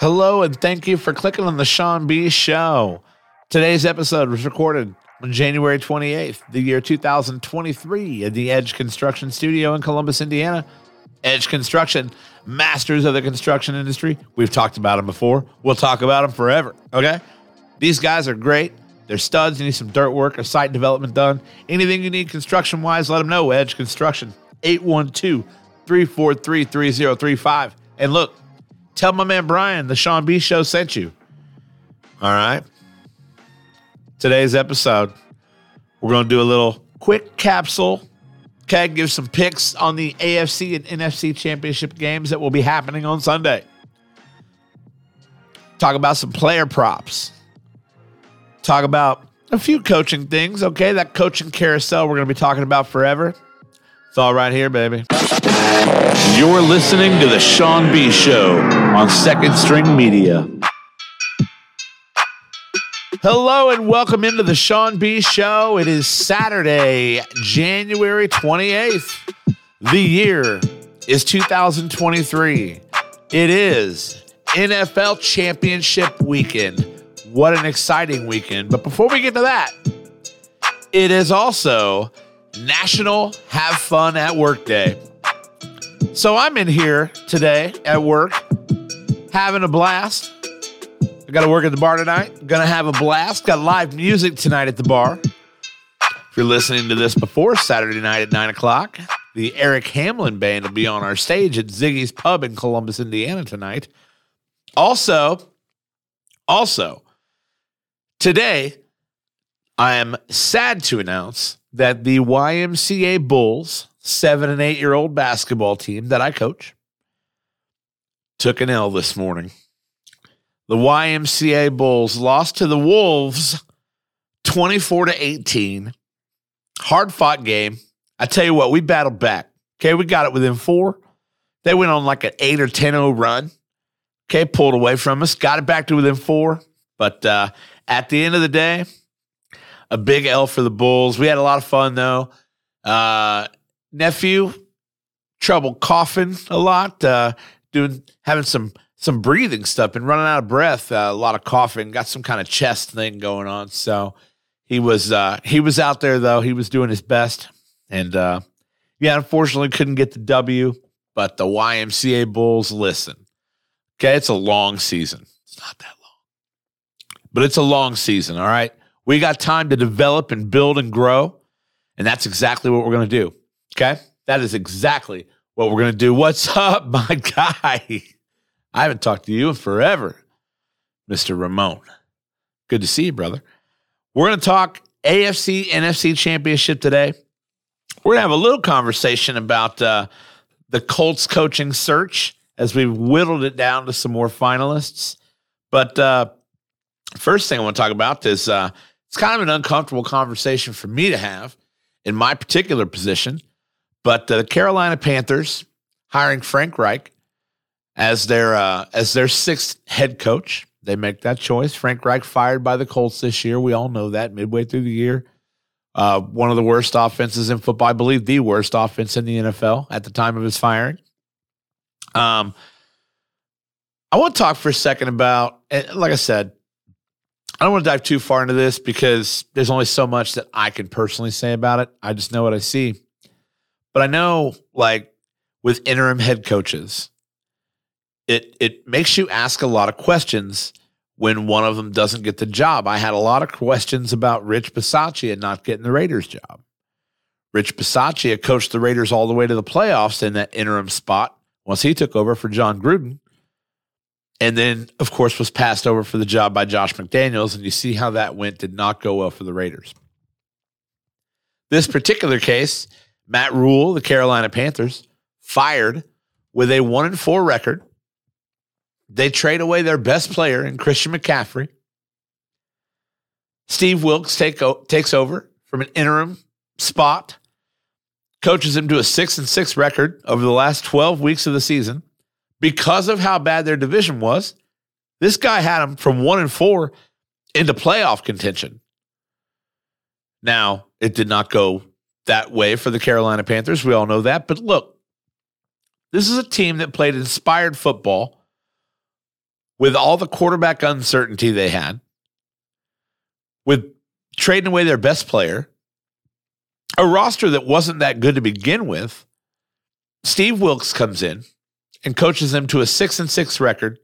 Hello, and thank you for clicking on the Sean B Show. Today's episode was recorded on January 28th, the year 2023, at the Edge Construction Studio in Columbus, Indiana. Edge Construction, masters of the construction industry. We've talked about them before. We'll talk about them forever. Okay. These guys are great. They're studs. You need some dirt work or site development done. Anything you need construction wise, let them know. Edge Construction, 812 343 3035. And look, tell my man Brian the Sean B Show sent you. All right. Today's episode, we're going to do a little quick capsule. Okay, give some picks on the AFC and NFC championship games that will be happening on Sunday. Talk about some player props. Talk about a few coaching things. Okay, that coaching carousel we're going to be talking about forever. It's all right here, baby. You're listening to the Sean B Show on Second String Media. Hello and welcome into the Sean B Show. It is Saturday, January 28th. The year is 2023. It is NFL Championship weekend. What an exciting weekend. But before we get to that, it is also National Have Fun at Work Day. So I'm in here today at work having a blast. I got to work at the bar tonight. Gonna have a blast. Got live music tonight at the bar. If you're listening to this before Saturday night at nine o'clock, the Eric Hamlin Band will be on our stage at Ziggy's Pub in Columbus, Indiana tonight. Also, also, today I am sad to announce that the YMCA Bulls, seven and eight year old basketball team that I coach, took an L this morning. The YMCA Bulls lost to the Wolves 24 to 18. Hard fought game. I tell you what, we battled back. Okay, we got it within four. They went on like an 8 or 10 0 run. Okay, pulled away from us, got it back to within four. But uh, at the end of the day, a big L for the Bulls. We had a lot of fun though. Uh, nephew, trouble coughing a lot, uh, doing having some some breathing stuff and running out of breath, uh, a lot of coughing, got some kind of chest thing going on. So he was uh, he was out there though. He was doing his best, and uh, yeah, unfortunately couldn't get the W. But the YMCA Bulls listen. Okay, it's a long season. It's not that long, but it's a long season. All right, we got time to develop and build and grow, and that's exactly what we're going to do. Okay, that is exactly what we're going to do. What's up, my guy? I haven't talked to you in forever, Mr. Ramon. Good to see you, brother. We're going to talk AFC, NFC championship today. We're going to have a little conversation about uh, the Colts coaching search as we've whittled it down to some more finalists. But uh, first thing I want to talk about is uh, it's kind of an uncomfortable conversation for me to have in my particular position. But the Carolina Panthers hiring Frank Reich as their uh, as their sixth head coach. They make that choice. Frank Reich fired by the Colts this year. We all know that midway through the year. Uh, one of the worst offenses in football, I believe the worst offense in the NFL at the time of his firing. Um, I want to talk for a second about, like I said, I don't want to dive too far into this because there's only so much that I can personally say about it. I just know what I see. But I know, like, with interim head coaches, it it makes you ask a lot of questions when one of them doesn't get the job. I had a lot of questions about Rich Bisaccia not getting the Raiders job. Rich Bisaccia coached the Raiders all the way to the playoffs in that interim spot once he took over for Jon Gruden. And then, of course, was passed over for the job by Josh McDaniels. And you see how that went, did not go well for the Raiders. This particular case, Matt Rhule, the Carolina Panthers, fired with a one and four record they trade away their best player in Christian McCaffrey. Steve Wilks take, takes over from an interim spot, coaches him to a six and six record over the last 12 weeks of the season. Because of how bad their division was, this guy had them from one and four into playoff contention. Now, it did not go that way for the Carolina Panthers. We all know that. But look, this is a team that played inspired football with all the quarterback uncertainty they had, with trading away their best player, a roster that wasn't that good to begin with, Steve Wilks comes in and coaches them to a six and six record,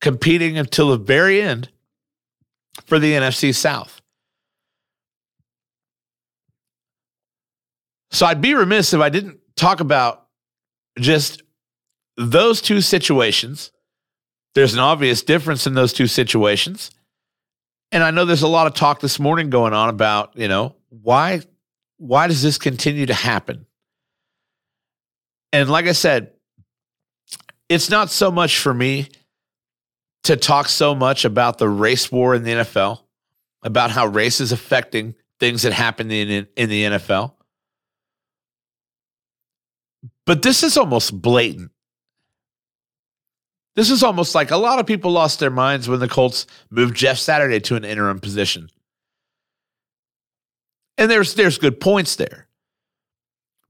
competing until the very end for the NFC South. So I'd be remiss if I didn't talk about just those two situations. There's an obvious difference in those two situations. And I know there's a lot of talk this morning going on about, you know, why why does this continue to happen? And like I said, it's not so much for me to talk so much about the race war in the NFL, about how race is affecting things that happen in, in the NFL. But this is almost blatant. This is almost like a lot of people lost their minds when the Colts moved Jeff Saturday to an interim position. And there's there's good points there.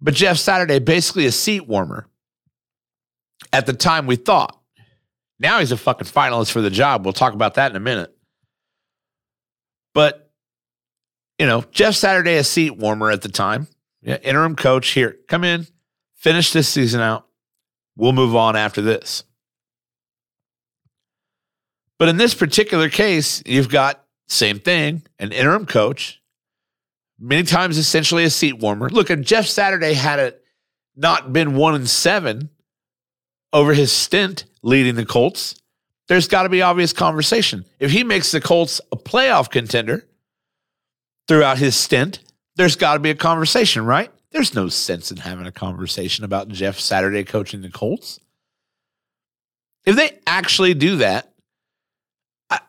But Jeff Saturday basically a seat warmer. At the time we thought. Now he's a fucking finalist for the job. We'll talk about that in a minute. But you know, Jeff Saturday a seat warmer at the time. Yeah, interim coach here. Come in, finish this season out. We'll move on after this. But in this particular case, you've got same thing, an interim coach, many times essentially a seat warmer. Look, and Jeff Saturday had it not been one and seven over his stint leading the Colts, there's got to be obvious conversation. If he makes the Colts a playoff contender throughout his stint, there's got to be a conversation, right? There's no sense in having a conversation about Jeff Saturday coaching the Colts. If they actually do that, I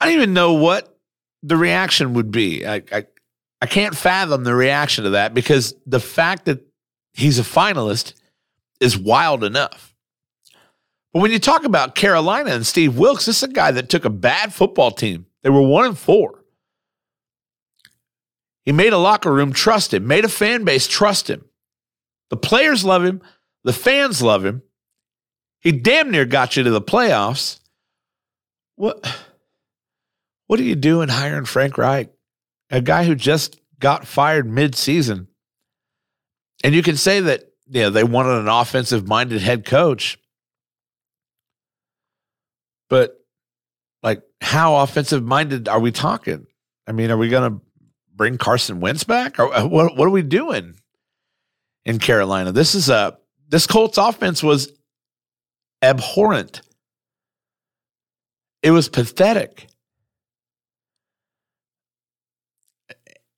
I don't even know what the reaction would be. I, I, I can't fathom the reaction to that because the fact that he's a finalist is wild enough. But when you talk about Carolina and Steve Wilks, this is a guy that took a bad football team. They were one and four. He made a locker room trust him, made a fan base trust him. The players love him, the fans love him. He damn near got you to the playoffs. What? What are you doing hiring Frank Reich, a guy who just got fired mid-season? And you can say that you know, they wanted an offensive-minded head coach, but like, how offensive-minded are we talking? I mean, are we going to bring Carson Wentz back, or uh, what? What are we doing in Carolina? This is a this Colts offense was abhorrent. It was pathetic.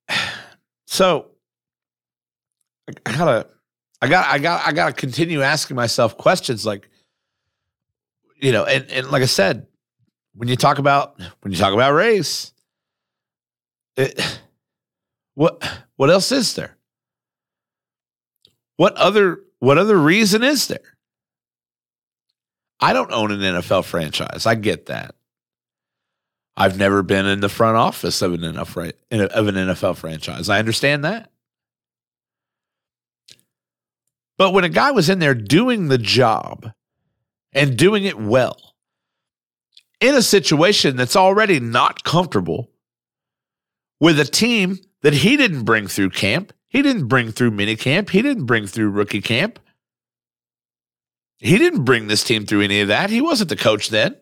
So I gotta, I got, I got, I gotta continue asking myself questions like, you know, and and like I said, when you talk about when you talk about race, it, what what else is there? What other what other reason is there? I don't own an NFL franchise. I get that. I've never been in the front office of an NFL of an NFL franchise. I understand that. But when a guy was in there doing the job and doing it well in a situation that's already not comfortable with a team that he didn't bring through camp, he didn't bring through mini camp, he didn't bring through rookie camp. He didn't bring this team through any of that. He wasn't the coach then.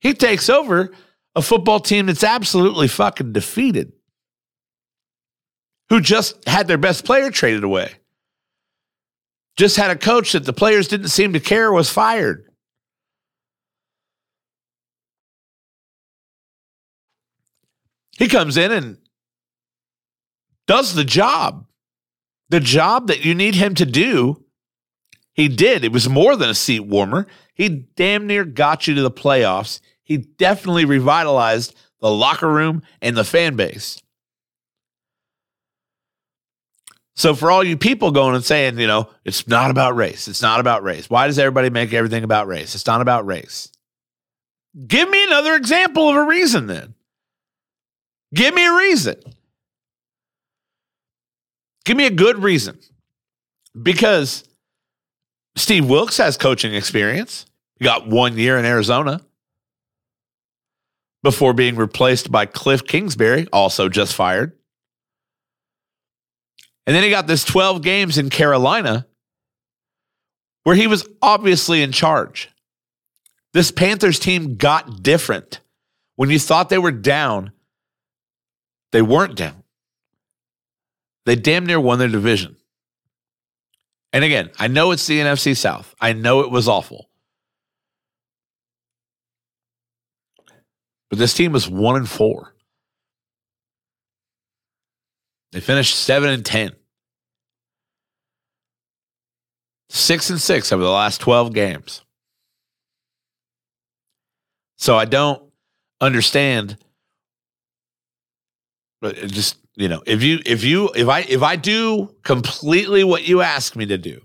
He takes over a football team that's absolutely fucking defeated, who just had their best player traded away, just had a coach that the players didn't seem to care was fired. He comes in and does the job. The job that you need him to do, he did. It was more than a seat warmer. He damn near got you to the playoffs he definitely revitalized the locker room and the fan base. So for all you people going and saying, you know, it's not about race. It's not about race. Why does everybody make everything about race? It's not about race. Give me another example of a reason then. Give me a reason. Give me a good reason. Because Steve Wilks has coaching experience. He got one year in Arizona before being replaced by Cliff Kingsbury, also just fired. And then he got this 12 games in Carolina where he was obviously in charge. This Panthers team got different. When you thought they were down, they weren't down. They damn near won their division. And again, I know it's the NFC South. I know it was awful. But this team was one and four. They finished seven and ten. Six and six over the last 12 games. So I don't understand. But just, you know, if you if you if I if I do completely what you ask me to do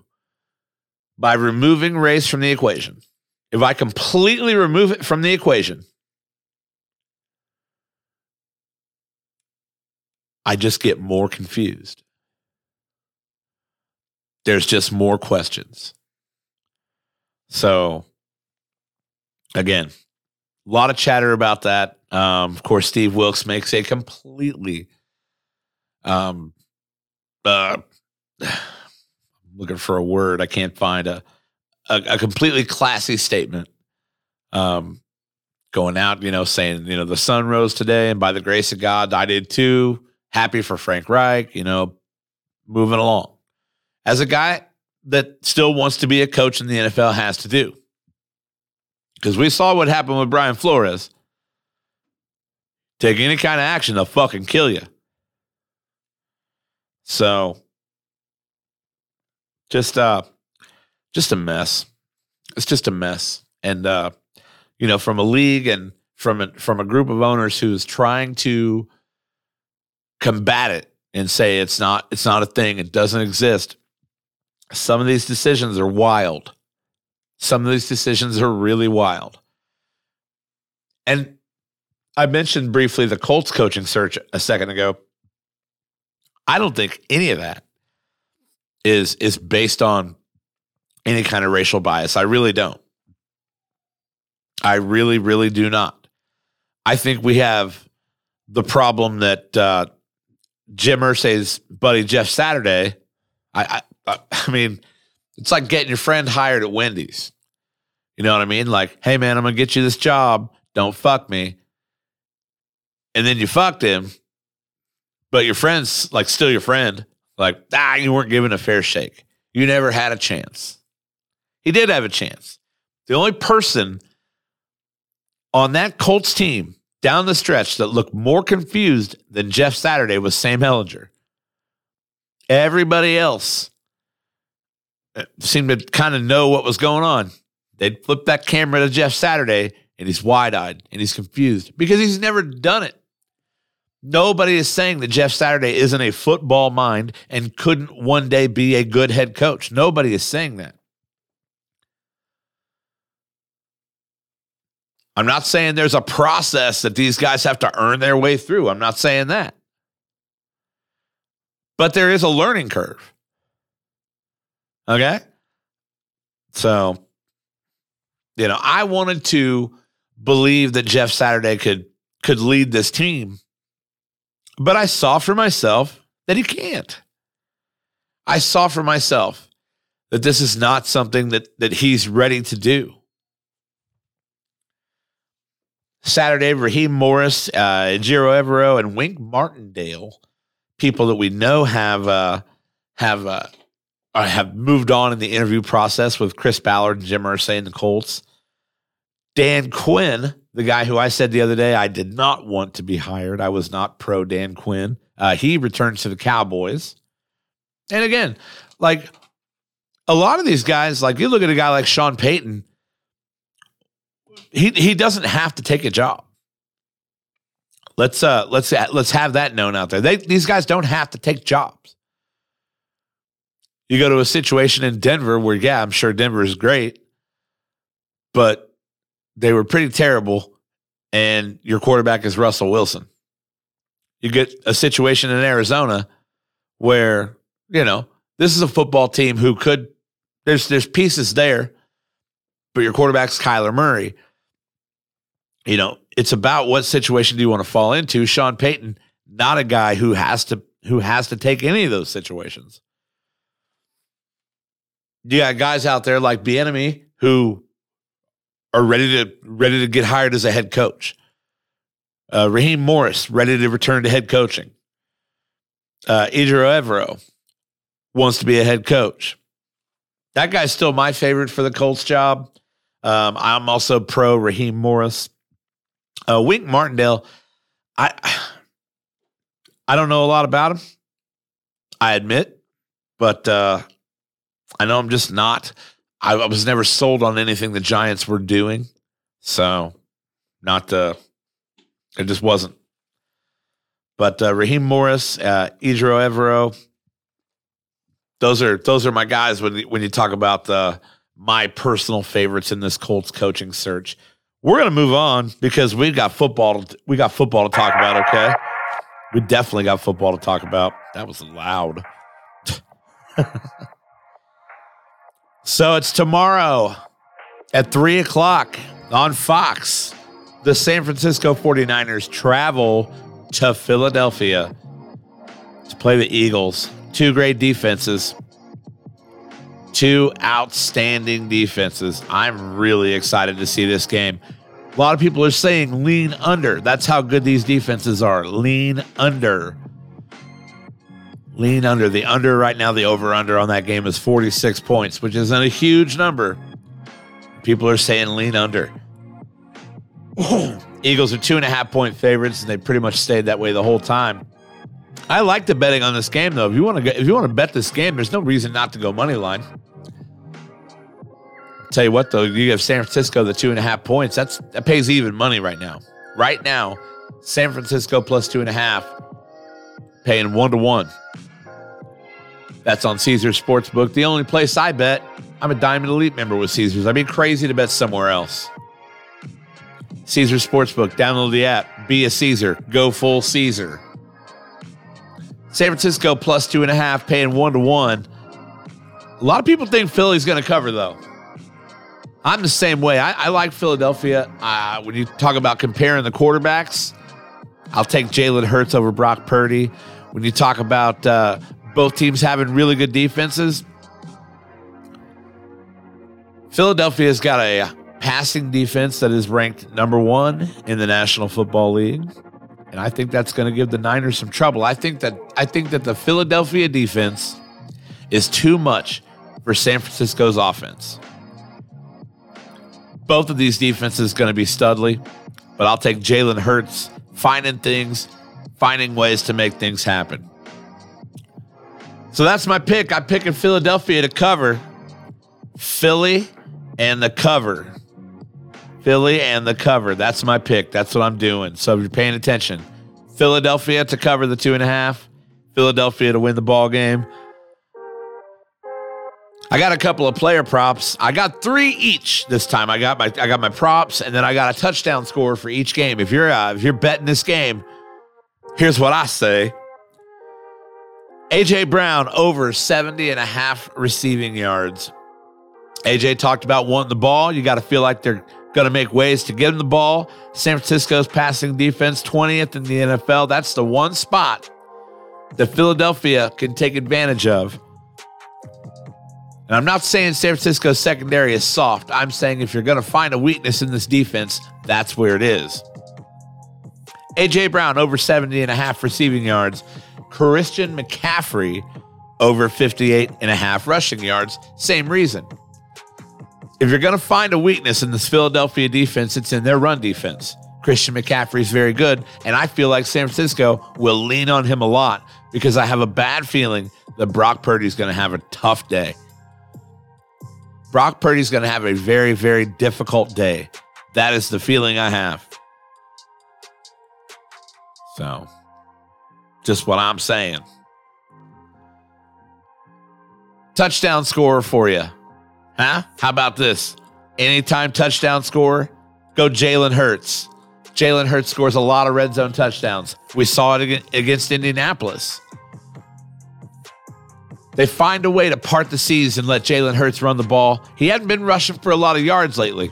by removing race from the equation, if I completely remove it from the equation, I just get more confused. There's just more questions. So, again, a lot of chatter about that. Um, of course, Steve Wilks makes a completely, um, uh, looking for a word. I can't find a, a, a completely classy statement. Um, going out, you know, saying, you know, the sun rose today, and by the grace of God, I did too happy for Frank Reich, you know, moving along. As a guy that still wants to be a coach in the NFL has to do. Because we saw what happened with Brian Flores. Take any kind of action, they'll fucking kill you. So just uh just a mess. It's just a mess. And uh, you know, from a league and from a, from a group of owners who's trying to combat it and say it's not it's not a thing it doesn't exist some of these decisions are wild. Some of these decisions are really wild. And i mentioned briefly the colts coaching search a second ago. I don't think any of that is is based on any kind of racial bias. I really don't. I really really do not. I think we have the problem that uh, Jim Irsay's buddy Jeff Saturday, I, I I mean, it's like getting your friend hired at Wendy's. You know what I mean? Like, hey man, I'm gonna get you this job. Don't fuck me. And then you fucked him, but your friend's like still your friend. Like, ah, you weren't given a fair shake. You never had a chance. He did have a chance. The only person on that Colts team down the stretch that looked more confused than Jeff Saturday was Sam Ehlinger. Everybody else Uh, seemed to kind of know what was going on. They'd flip that camera to Jeff Saturday and he's wide eyed and he's confused because he's never done it. Nobody is saying that Jeff Saturday isn't a football mind and couldn't one day be a good head coach. Nobody is saying that. I'm not saying there's a process that these guys have to earn their way through. I'm not saying that. But there is a learning curve. Okay? So, you know, I wanted to believe that Jeff Saturday could could lead this team. But I saw for myself that he can't. I saw for myself that this is not something that that he's ready to do. Saturday, Raheem Morris, uh, Ejiro Evero, and Wink Martindale, people that we know have uh, have uh, have moved on in the interview process with Chris Ballard and Jim Irsay and the Colts. Dan Quinn, the guy who I said the other day I did not want to be hired. I was not pro Dan Quinn. Uh, he returns to the Cowboys. And again, like a lot of these guys, like you look at a guy like Sean Payton he he doesn't have to take a job. Let's uh let's let's have that known out there. They these guys don't have to take jobs. You go to a situation in Denver where yeah, I'm sure Denver is great, but they were pretty terrible and your quarterback is Russell Wilson. You get a situation in Arizona where, you know, this is a football team who could there's there's pieces there but your quarterback's Kyler Murray. You know, it's about what situation do you want to fall into. Sean Payton, not a guy who has to who has to take any of those situations. You got guys out there like Bieniemy who are ready to ready to get hired as a head coach. Uh, Raheem Morris ready to return to head coaching. Uh, Evero wants to be a head coach. That guy's still my favorite for the Colts job. Um, I'm also pro Raheem Morris. Uh, Wink Martindale, I I don't know a lot about him. I admit, but uh, I know I'm just not. I, I, was never sold on anything the Giants were doing, so not. Uh, it just wasn't. But uh, Raheem Morris, uh, Ejiro Evero, those are those are my guys when when you talk about the my personal favorites in this Colts coaching search. We're gonna move on because we've got football. We got football to talk about. Okay, we definitely got football to talk about. That was loud. so it's tomorrow at three o'clock on Fox. The San Francisco 49ers travel to Philadelphia to play the Eagles. Two great defenses two outstanding defenses. I'm really excited to see this game. A lot of people are saying lean under. That's how good these defenses are. Lean under. Lean under. The under right now, the over under on that game is 46 points, which isn't a huge number. People are saying lean under. Eagles are two and a half point favorites, and they pretty much stayed that way the whole time. I like the betting on this game though. If you want to, if you want to bet this game, there's no reason not to go money line. Tell you what, though, you have San Francisco the two and a half points. That's that pays even money right now. Right now, San Francisco plus two and a half, paying one to one. That's on Caesars Sportsbook. The only place I bet. I'm a Diamond Elite member with Caesars. I'd be crazy to bet somewhere else. Caesars Sportsbook. Download the app. Be a Caesar. Go full Caesar. San Francisco plus two and a half, paying one to one. A lot of people think Philly's going to cover, though. I'm the same way. I, I like Philadelphia. Uh, when you talk about comparing the quarterbacks, I'll take Jalen Hurts over Brock Purdy. When you talk about uh, both teams having really good defenses, Philadelphia's got a passing defense that is ranked number one in the National Football League. And I think that's going to give the Niners some trouble. I think that I think that the Philadelphia defense is too much for San Francisco's offense. Both of these defenses going to be studly, but I'll take Jalen Hurts finding things, finding ways to make things happen. So that's my pick. I'm picking Philadelphia to cover. Philly and the cover. Philly and the cover. That's my pick. That's what I'm doing. So if you're paying attention, Philadelphia to cover the two and a half, Philadelphia to win the ball game. I got a couple of player props. I got three each this time. I got my I got my props, and then I got a touchdown score for each game. If you're uh, if you're betting this game, here's what I say. AJ Brown over 70 and a half receiving yards. AJ talked about wanting the ball. You got to feel like they're going to make ways to get him the ball. San Francisco's passing defense 20th in the NFL. That's the one spot that Philadelphia can take advantage of. And I'm not saying San Francisco's secondary is soft. I'm saying if you're going to find a weakness in this defense, that's where it is. AJ Brown over 70 and a half receiving yards. Christian McCaffrey over 58 and a half rushing yards. Same reason. If you're going to find a weakness in this Philadelphia defense, it's in their run defense. Christian McCaffrey is very good, and I feel like San Francisco will lean on him a lot because I have a bad feeling that Brock Purdy is going to have a tough day. Brock Purdy's going to have a very, very difficult day. That is the feeling I have. So, just what I'm saying. Touchdown scorer for you. Huh? How about this? Anytime touchdown scorer, go Jalen Hurts. Jalen Hurts scores a lot of red zone touchdowns. We saw it against Indianapolis. They find a way to part the seas and let Jalen Hurts run the ball. He hadn't been rushing for a lot of yards lately,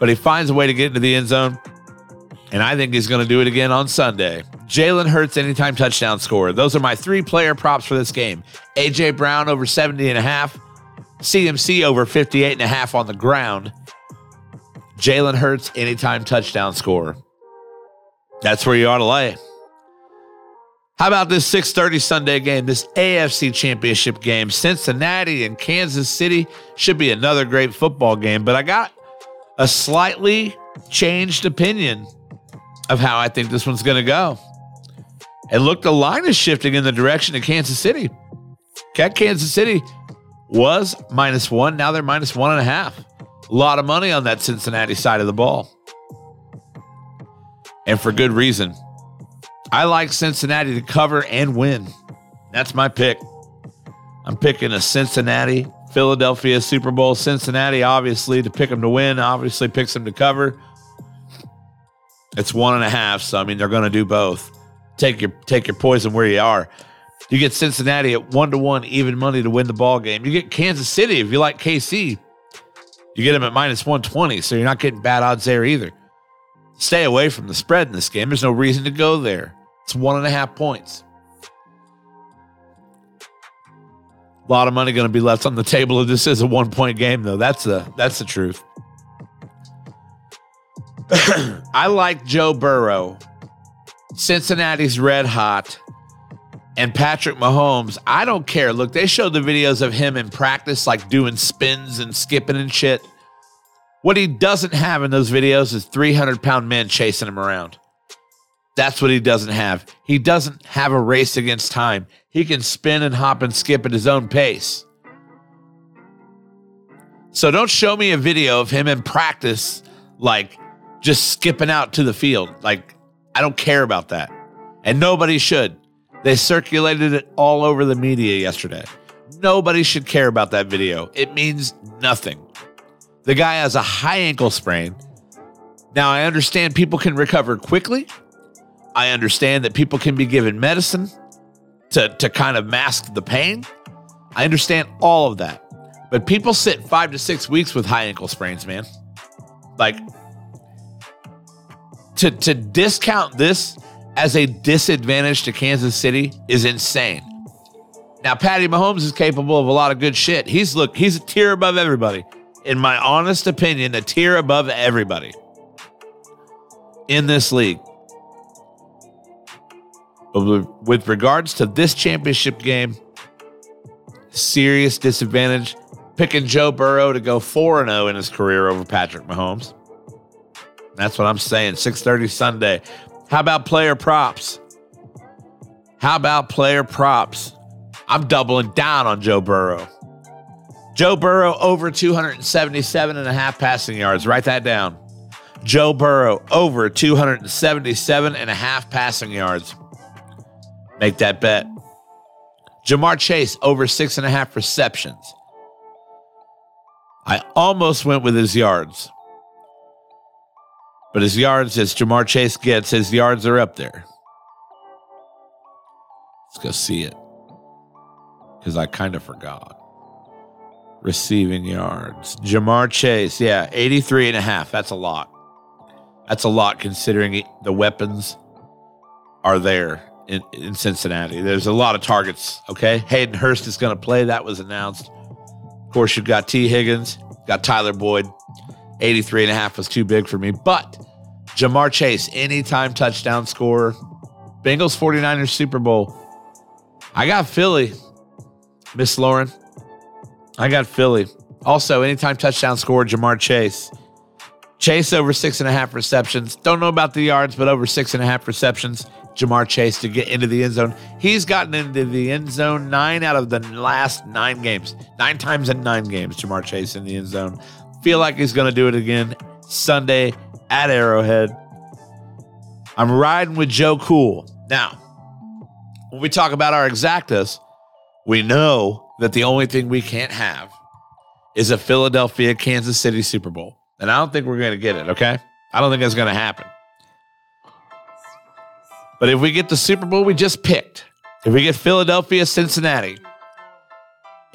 but he finds a way to get into the end zone. And I think he's going to do it again on Sunday. Jalen Hurts anytime touchdown score. Those are my three player props for this game. AJ Brown over 70 and a half, CMC over 58 and a half on the ground. Jalen Hurts anytime touchdown score. That's where you ought to lay. How about this 6:30 Sunday game, this AFC Championship game? Cincinnati and Kansas City should be another great football game, but I got a slightly changed opinion of how I think this one's going to go. And look, the line is shifting in the direction of Kansas City. Cat Kansas City was minus one. Now they're minus one and a half. A lot of money on that Cincinnati side of the ball. And for good reason. I like Cincinnati to cover and win. That's my pick. I'm picking a Cincinnati, Philadelphia Super Bowl. Cincinnati, obviously, to pick them to win, obviously picks them to cover. It's one and a half, so I mean they're going to do both. Take your take your poison where you are. You get Cincinnati at one to one even money to win the ball game. You get Kansas City if you like KC. You get them at minus 120, so you're not getting bad odds there either. Stay away from the spread in this game. There's no reason to go there. It's one and a half points. A lot of money going to be left on the table if this is a one point game, though. That's the that's the truth. I like Joe Burrow. Cincinnati's red hot and Patrick Mahomes, I don't care. Look, they showed the videos of him in practice, like doing spins and skipping and shit. What he doesn't have in those videos is 300 pound men chasing him around. That's what he doesn't have. He doesn't have a race against time. He can spin and hop and skip at his own pace. So don't show me a video of him in practice, like just skipping out to the field. Like, I don't care about that. And nobody should. They circulated it all over the media yesterday. Nobody should care about that video. It means nothing. The guy has a high ankle sprain. Now, I understand people can recover quickly. I understand that people can be given medicine to, to kind of mask the pain. I understand all of that. But people sit five to six weeks with high ankle sprains, man. Like, to, to discount this as a disadvantage to Kansas City is insane. Now, Patty Mahomes is capable of a lot of good shit. He's look, he's a tier above everybody. In my honest opinion, a tier above everybody in this league. With regards to this championship game, serious disadvantage. Picking Joe Burrow to go 4 0 in his career over Patrick Mahomes. That's what I'm saying. 6:30 Sunday. How about player props? How about player props? I'm doubling down on Joe Burrow. Joe Burrow over 277 and a half passing yards. Write that down. Joe Burrow over 277 and a half passing yards. Make that bet. Ja'Marr Chase over six and a half receptions. I almost went with his yards. But his yards, as Ja'Marr Chase gets, his yards are up there. Let's go see it. Because I kind of forgot. Receiving yards. Ja'Marr Chase, yeah, 83 and a half. That's a lot. That's a lot considering the weapons are there in, in Cincinnati. There's a lot of targets, okay? Hayden Hurst is going to play. That was announced. Of course, you've got Tee Higgins, got Tyler Boyd. 83 and a half was too big for me. But Ja'Marr Chase, anytime touchdown scorer. Bengals 49ers Super Bowl. I got Philly, Miss Lauren. I got Philly. Also, anytime touchdown scorer, Ja'Marr Chase. Chase over six and a half receptions. Don't know about the yards, but over six and a half receptions. Ja'Marr Chase to get into the end zone. He's gotten into the end zone nine out of the last nine games. Nine times in nine games, Ja'Marr Chase in the end zone. Feel like he's going to do it again Sunday at Arrowhead. I'm riding with Joe Cool. Now, when we talk about our exactas, we know that the only thing we can't have is a Philadelphia Kansas City Super Bowl. And I don't think we're going to get it, okay? I don't think that's going to happen. But if we get the Super Bowl we just picked, if we get Philadelphia, Cincinnati,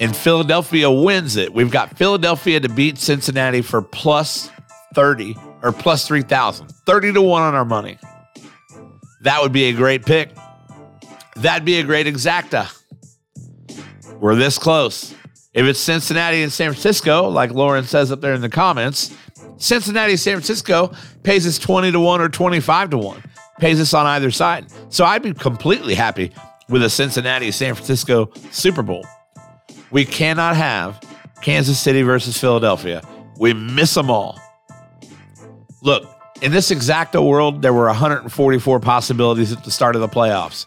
and Philadelphia wins it. We've got Philadelphia to beat Cincinnati for plus 30 or plus 3,000, 30 to 1 on our money. That would be a great pick. That'd be a great exacta. We're this close. If it's Cincinnati and San Francisco, like Lauren says up there in the comments, Cincinnati, San Francisco pays us 20 to 1 or 25 to 1, pays us on either side. So I'd be completely happy with a Cincinnati, San Francisco Super Bowl. We cannot have Kansas City versus Philadelphia. We miss them all. Look, in this exacta world, there were 144 possibilities at the start of the playoffs.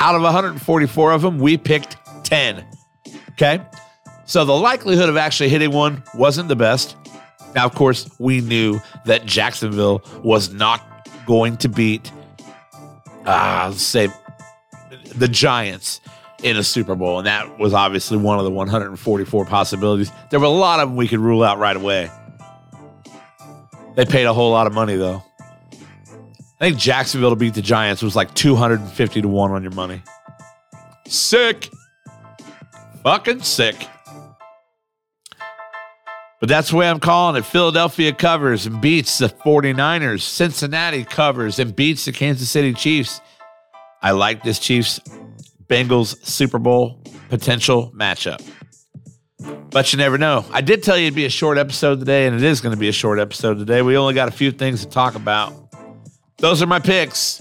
Out of 144 of them, we picked 10. Okay? So the likelihood of actually hitting one wasn't the best. Now, of course, we knew that Jacksonville was not going to beat, uh, say, the Giants in a Super Bowl. And that was obviously one of the 144 possibilities. There were a lot of them we could rule out right away. They paid a whole lot of money, though. I think Jacksonville to beat the Giants was like 250 to 1 on your money. Sick. Fucking sick. But that's the way I'm calling it. Philadelphia covers and beats the 49ers. Cincinnati covers and beats the Kansas City Chiefs. I like this Chiefs Bengals Super Bowl potential matchup. But you never know. I did tell you it'd be a short episode today, and it is going to be a short episode today. We only got a few things to talk about. Those are my picks.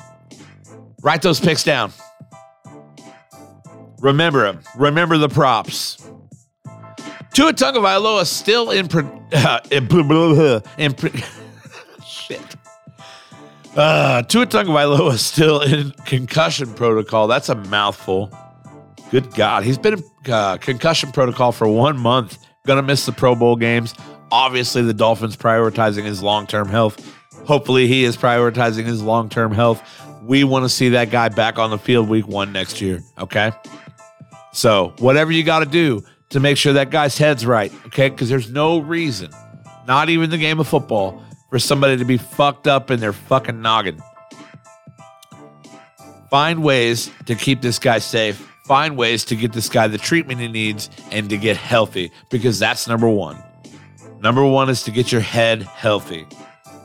Write those picks down. Remember them. Remember the props. Tua Tagovailoa still in, pro- in, in. Uh, Tua Tagovailoa still in concussion protocol. That's a mouthful. Good God, he's been in uh, concussion protocol for one month. Gonna miss the Pro Bowl games. Obviously, the Dolphins prioritizing his long term health. Hopefully, he is prioritizing his long term health. We want to see that guy back on the field week one next year. Okay. So, whatever you got to do to make sure that guy's head's right. Okay. Because there's no reason, not even the game of football, for somebody to be fucked up in their fucking noggin. Find ways to keep this guy safe. Find ways to get this guy the treatment he needs and to get healthy because that's number one. Number one is to get your head healthy.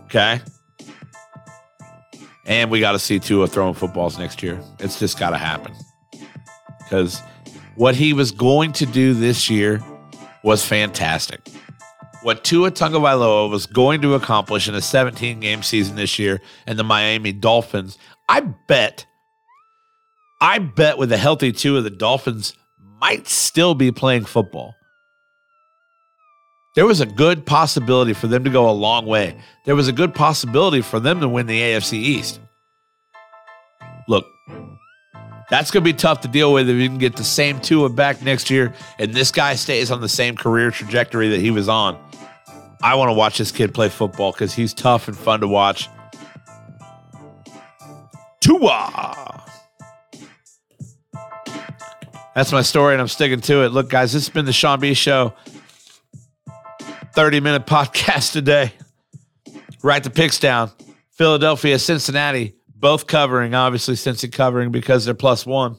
Okay. And we got to see Tua throwing footballs next year. It's just got to happen. Because what he was going to do this year was fantastic. What Tua Tagovailoa was going to accomplish in a 17 game season this year and the Miami Dolphins, I bet, I bet with a healthy Tua, the Dolphins might still be playing football. There was a good possibility for them to go a long way. There was a good possibility for them to win the AFC East. Look, that's going to be tough to deal with if you can get the same Tua back next year and this guy stays on the same career trajectory that he was on. I want to watch this kid play football because he's tough and fun to watch. Tua. That's my story, and I'm sticking to it. Look, guys, this has been the Sean B Show. 30 minute podcast today. Write the picks down. Philadelphia, Cincinnati, both covering, obviously, Cincy covering because they're plus one.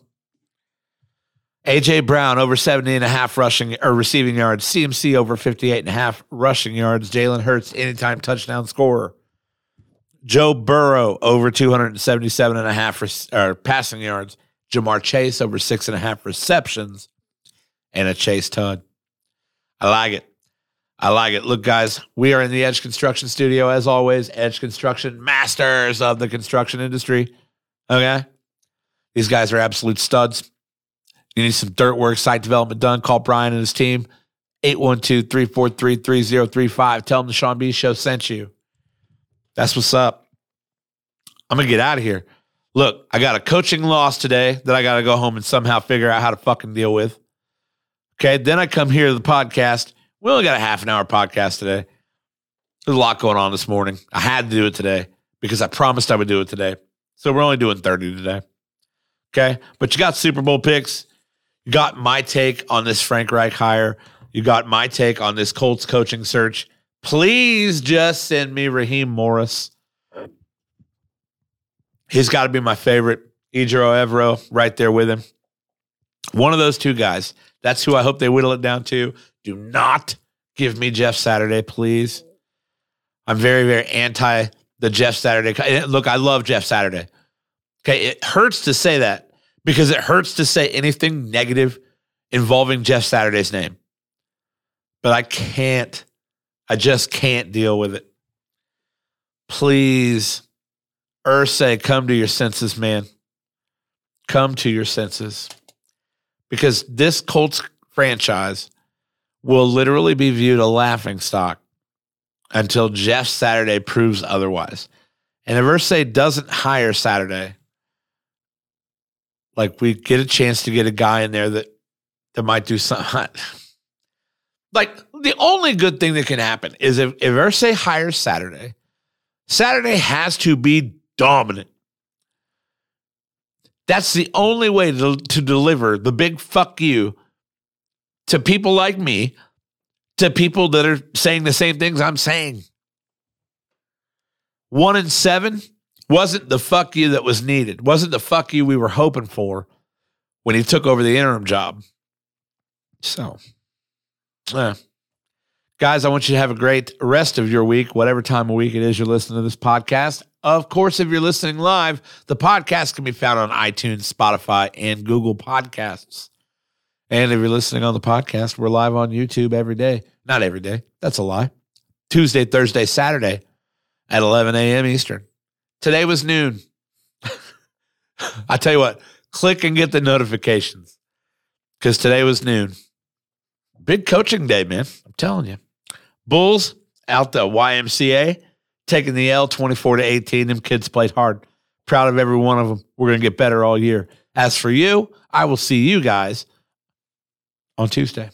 AJ Brown over 70 and a half rushing or receiving yards. CMC over 58 and a half rushing yards. Jalen Hurts anytime touchdown scorer. Joe Burrow over 277 and a half or passing yards. Ja'Marr Chase over six and a half receptions and a Chase Tud. I like it. I like it. Look, guys, we are in the Edge Construction Studio as always. Edge Construction, masters of the construction industry. Okay. These guys are absolute studs. You need some dirt work, site development done. Call Brian and his team. 812 343 3035. Tell them the Sean B Show sent you. That's what's up. I'm going to get out of here. Look, I got a coaching loss today that I got to go home and somehow figure out how to fucking deal with. Okay. Then I come here to the podcast. We only got a half an hour podcast today. There's a lot going on this morning. I had to do it today because I promised I would do it today. So we're only doing 30 today. Okay. But you got Super Bowl picks. You got my take on this Frank Reich hire. You got my take on this Colts coaching search. Please just send me Raheem Morris. He's got to be my favorite. Ejiro Evero right there with him. One of those two guys. That's who I hope they whittle it down to. Do not give me Jeff Saturday, please. I'm very, very anti the Jeff Saturday. Look, I love Jeff Saturday. Okay. It hurts to say that because it hurts to say anything negative involving Jeff Saturday's name. But I can't, I just can't deal with it. Please, Irsay, come to your senses, man. Come to your senses. Because this Colts franchise will literally be viewed a laughing stock until Jeff Saturday proves otherwise. And if Irsay doesn't hire Saturday, like we get a chance to get a guy in there that that might do something. like the only good thing that can happen is if if Irsay hires Saturday, Saturday has to be dominant. That's the only way to, to deliver the big fuck you to people like me, to people that are saying the same things I'm saying. One in seven wasn't the fuck you that was needed, wasn't the fuck you we were hoping for when he took over the interim job. So, uh, guys, I want you to have a great rest of your week, whatever time of week it is you're listening to this podcast. Of course, if you're listening live, the podcast can be found on iTunes, Spotify, and Google Podcasts. And if you're listening on the podcast, we're live on YouTube every day. Not every day. That's a lie. Tuesday, Thursday, Saturday at 11 a.m. Eastern. Today was noon. I tell you what, click and get the notifications because today was noon. Big coaching day, man. I'm telling you. Bulls out the YMCA, taking the L 24 to 18. Them kids played hard. Proud of every one of them. We're going to get better all year. As for you, I will see you guys on Tuesday.